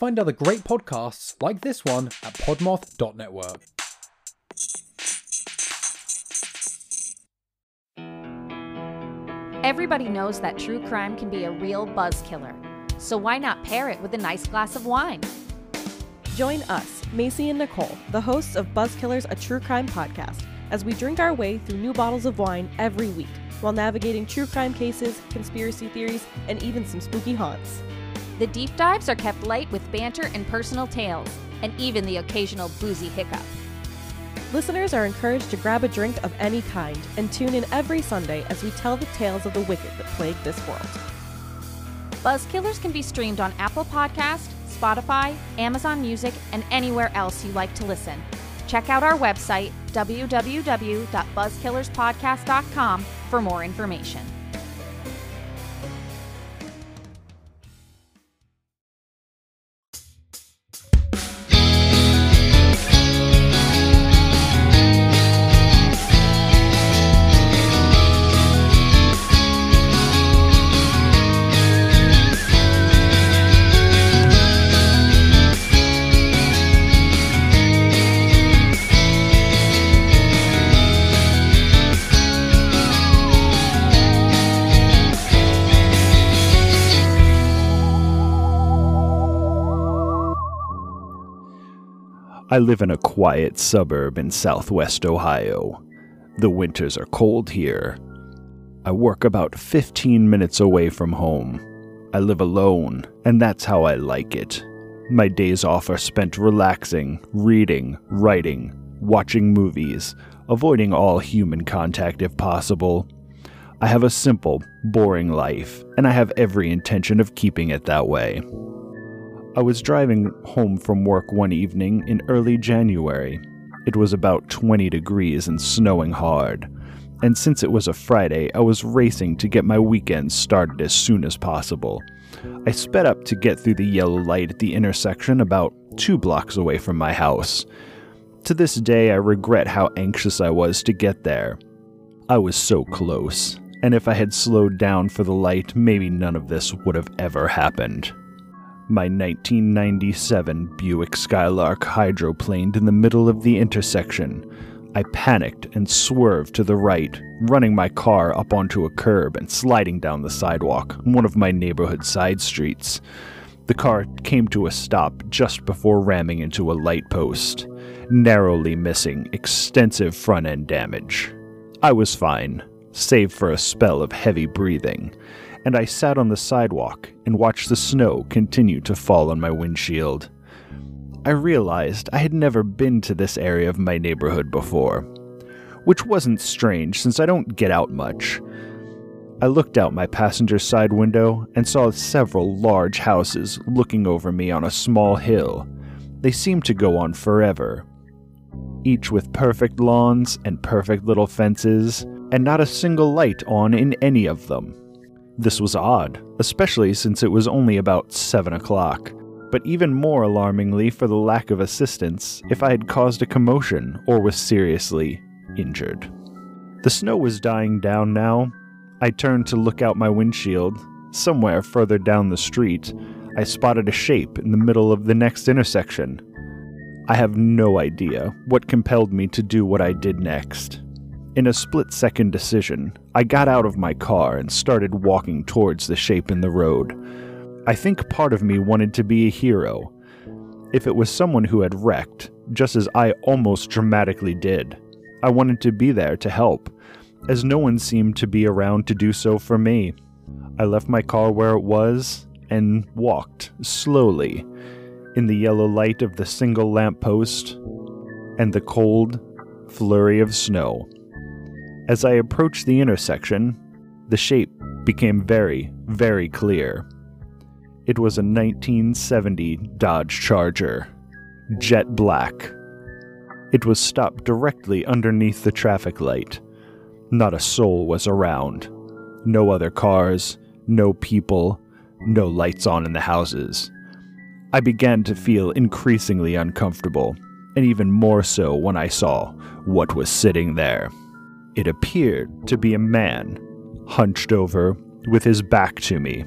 Find other great podcasts like this one at podmoth.network. Everybody knows that true crime can be a real buzz killer. So why not pair it with a nice glass of wine? Join us, Macy and Nicole, the hosts of Buzzkillers, a true crime podcast, as we drink our way through new bottles of wine every week while navigating true crime cases, conspiracy theories, and even some spooky haunts. The deep dives are kept light with banter and personal tales, and even the occasional boozy hiccup. Listeners are encouraged to grab a drink of any kind and tune in every Sunday as we tell the tales of the wicked that plague this world. Buzzkillers can be streamed on Apple Podcast, Spotify, Amazon Music, and anywhere else you like to listen. Check out our website, www.buzzkillerspodcast.com, for more information. I live in a quiet suburb in southwest Ohio. The winters are cold here. I work about 15 minutes away from home. I live alone, and that's how I like it. My days off are spent relaxing, reading, writing, watching movies, avoiding all human contact if possible. I have a simple, boring life, and I have every intention of keeping it that way. I was driving home from work one evening in early January. It was about 20 degrees and snowing hard. And since it was a Friday, I was racing to get my weekend started as soon as possible. I sped up to get through the yellow light at the intersection about two blocks away from my house. To this day, I regret how anxious I was to get there. I was so close, and if I had slowed down for the light, maybe none of this would have ever happened. My 1997 Buick Skylark hydroplaned in the middle of the intersection. I panicked and swerved to the right, running my car up onto a curb and sliding down the sidewalk, on one of my neighborhood side streets. The car came to a stop just before ramming into a light post, narrowly missing extensive front end damage. I was fine, save for a spell of heavy breathing and I sat on the sidewalk and watched the snow continue to fall on my windshield. I realized I had never been to this area of my neighborhood before, which wasn't strange since I don't get out much. I looked out my passenger side window and saw several large houses looking over me on a small hill. They seemed to go on forever, each with perfect lawns and perfect little fences, and not a single light on in any of them. This was odd, especially since it was only about 7 o'clock, but even more alarmingly for the lack of assistance if I had caused a commotion or was seriously injured. The snow was dying down now. I turned to look out my windshield. Somewhere further down the street, I spotted a shape in the middle of the next intersection. I have no idea what compelled me to do what I did next. In a split second decision, I got out of my car and started walking towards the shape in the road. I think part of me wanted to be a hero. If it was someone who had wrecked, just as I almost dramatically did, I wanted to be there to help, as no one seemed to be around to do so for me. I left my car where it was and walked slowly in the yellow light of the single lamp post and the cold flurry of snow. As I approached the intersection, the shape became very, very clear. It was a 1970 Dodge Charger, jet black. It was stopped directly underneath the traffic light. Not a soul was around. No other cars, no people, no lights on in the houses. I began to feel increasingly uncomfortable, and even more so when I saw what was sitting there. It appeared to be a man, hunched over, with his back to me.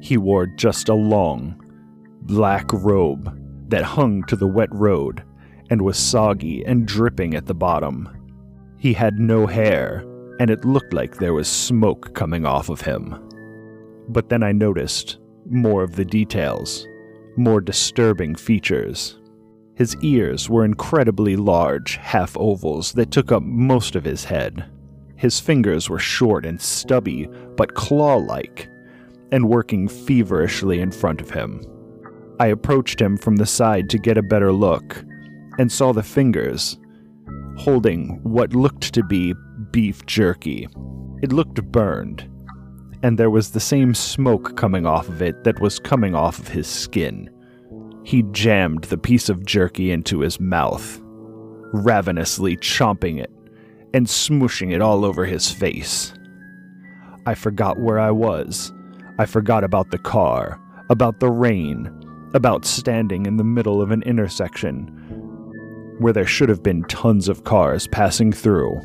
He wore just a long, black robe that hung to the wet road and was soggy and dripping at the bottom. He had no hair, and it looked like there was smoke coming off of him. But then I noticed more of the details, more disturbing features. His ears were incredibly large, half ovals that took up most of his head. His fingers were short and stubby, but claw like, and working feverishly in front of him. I approached him from the side to get a better look, and saw the fingers holding what looked to be beef jerky. It looked burned, and there was the same smoke coming off of it that was coming off of his skin. He jammed the piece of jerky into his mouth, ravenously chomping it and smooshing it all over his face. I forgot where I was. I forgot about the car, about the rain, about standing in the middle of an intersection where there should have been tons of cars passing through.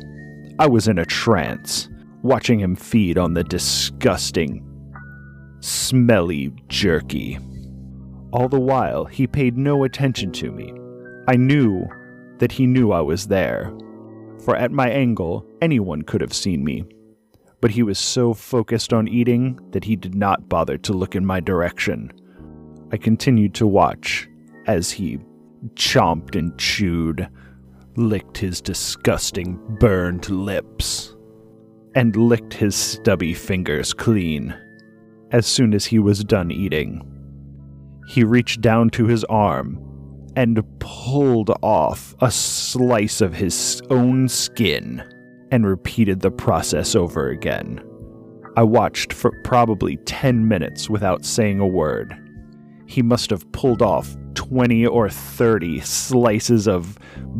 I was in a trance, watching him feed on the disgusting, smelly jerky. All the while, he paid no attention to me. I knew that he knew I was there, for at my angle, anyone could have seen me. But he was so focused on eating that he did not bother to look in my direction. I continued to watch as he chomped and chewed, licked his disgusting burned lips, and licked his stubby fingers clean. As soon as he was done eating, he reached down to his arm and pulled off a slice of his own skin and repeated the process over again. I watched for probably 10 minutes without saying a word. He must have pulled off 20 or 30 slices of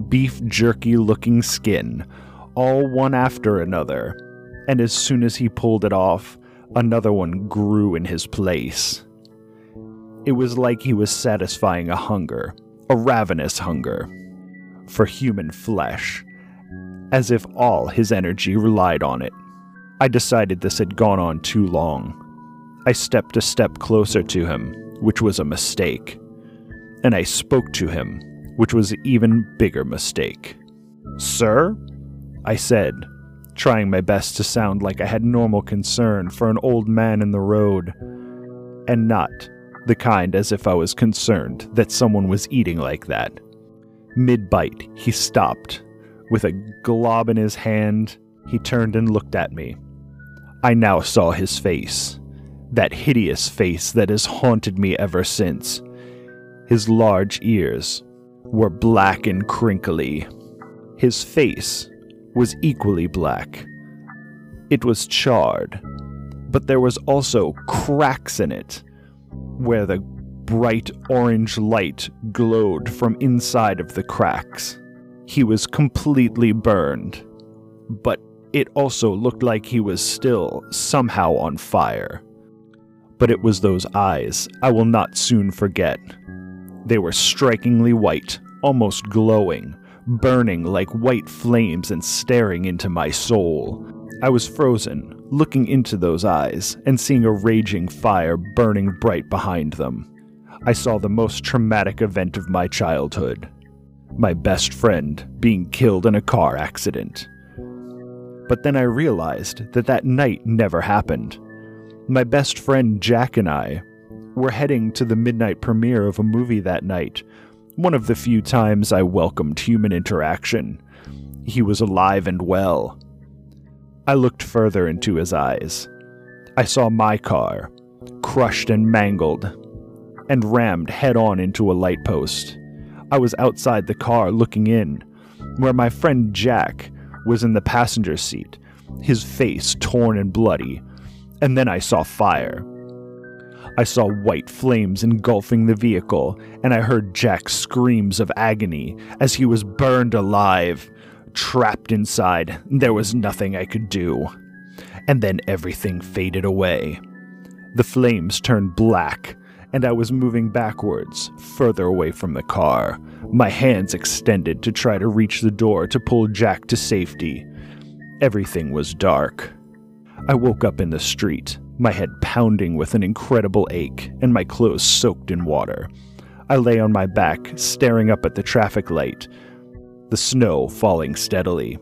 beef jerky looking skin, all one after another, and as soon as he pulled it off, another one grew in his place. It was like he was satisfying a hunger, a ravenous hunger, for human flesh, as if all his energy relied on it. I decided this had gone on too long. I stepped a step closer to him, which was a mistake and I spoke to him, which was an even bigger mistake. Sir? I said, trying my best to sound like I had normal concern for an old man in the road, and not the kind as if I was concerned that someone was eating like that. Mid bite, he stopped. With a glob in his hand, he turned and looked at me. I now saw his face, that hideous face that has haunted me ever since, his large ears were black and crinkly. His face was equally black. It was charred, but there was also cracks in it, where the bright orange light glowed from inside of the cracks. He was completely burned, but it also looked like he was still somehow on fire. But it was those eyes I will not soon forget. They were strikingly white, almost glowing, burning like white flames and staring into my soul. I was frozen, looking into those eyes and seeing a raging fire burning bright behind them. I saw the most traumatic event of my childhood my best friend being killed in a car accident. But then I realized that that night never happened. My best friend Jack and I were heading to the midnight premiere of a movie that night, one of the few times I welcomed human interaction. He was alive and well. I looked further into his eyes. I saw my car, crushed and mangled, and rammed head on into a light post. I was outside the car looking in, where my friend Jack was in the passenger seat, his face torn and bloody, and then I saw fire. I saw white flames engulfing the vehicle, and I heard Jack's screams of agony as he was burned alive. Trapped inside, there was nothing I could do. And then everything faded away. The flames turned black, and I was moving backwards, further away from the car, my hands extended to try to reach the door to pull Jack to safety. Everything was dark. I woke up in the street, my head pounding with an incredible ache, and my clothes soaked in water. I lay on my back, staring up at the traffic light, the snow falling steadily.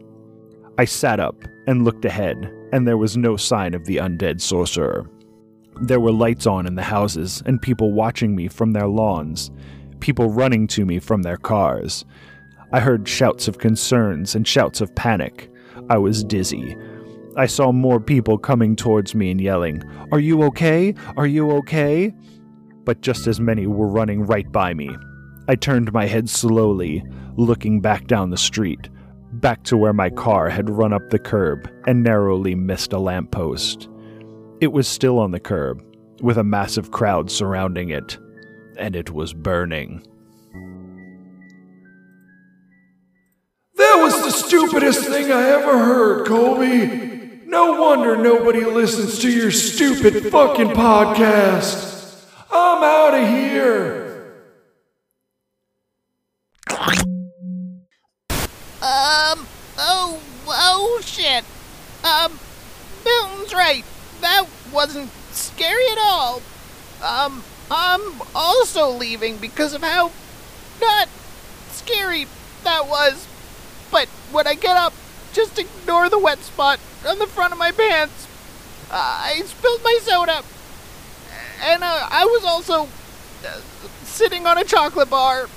I sat up and looked ahead, and there was no sign of the undead sorcerer. There were lights on in the houses, and people watching me from their lawns, people running to me from their cars. I heard shouts of concerns and shouts of panic. I was dizzy. I saw more people coming towards me and yelling, Are you okay? Are you okay? But just as many were running right by me. I turned my head slowly, looking back down the street, back to where my car had run up the curb and narrowly missed a lamppost. It was still on the curb, with a massive crowd surrounding it, and it was burning. That was the stupidest thing I ever heard, Colby. No wonder nobody listens to your stupid fucking podcast. I'm out of here. Um, oh, oh shit. Um, Milton's right. That wasn't scary at all. Um, I'm also leaving because of how not scary that was. But when I get up, just ignore the wet spot on the front of my pants. Uh, I spilled my soda. And uh, I was also uh, sitting on a chocolate bar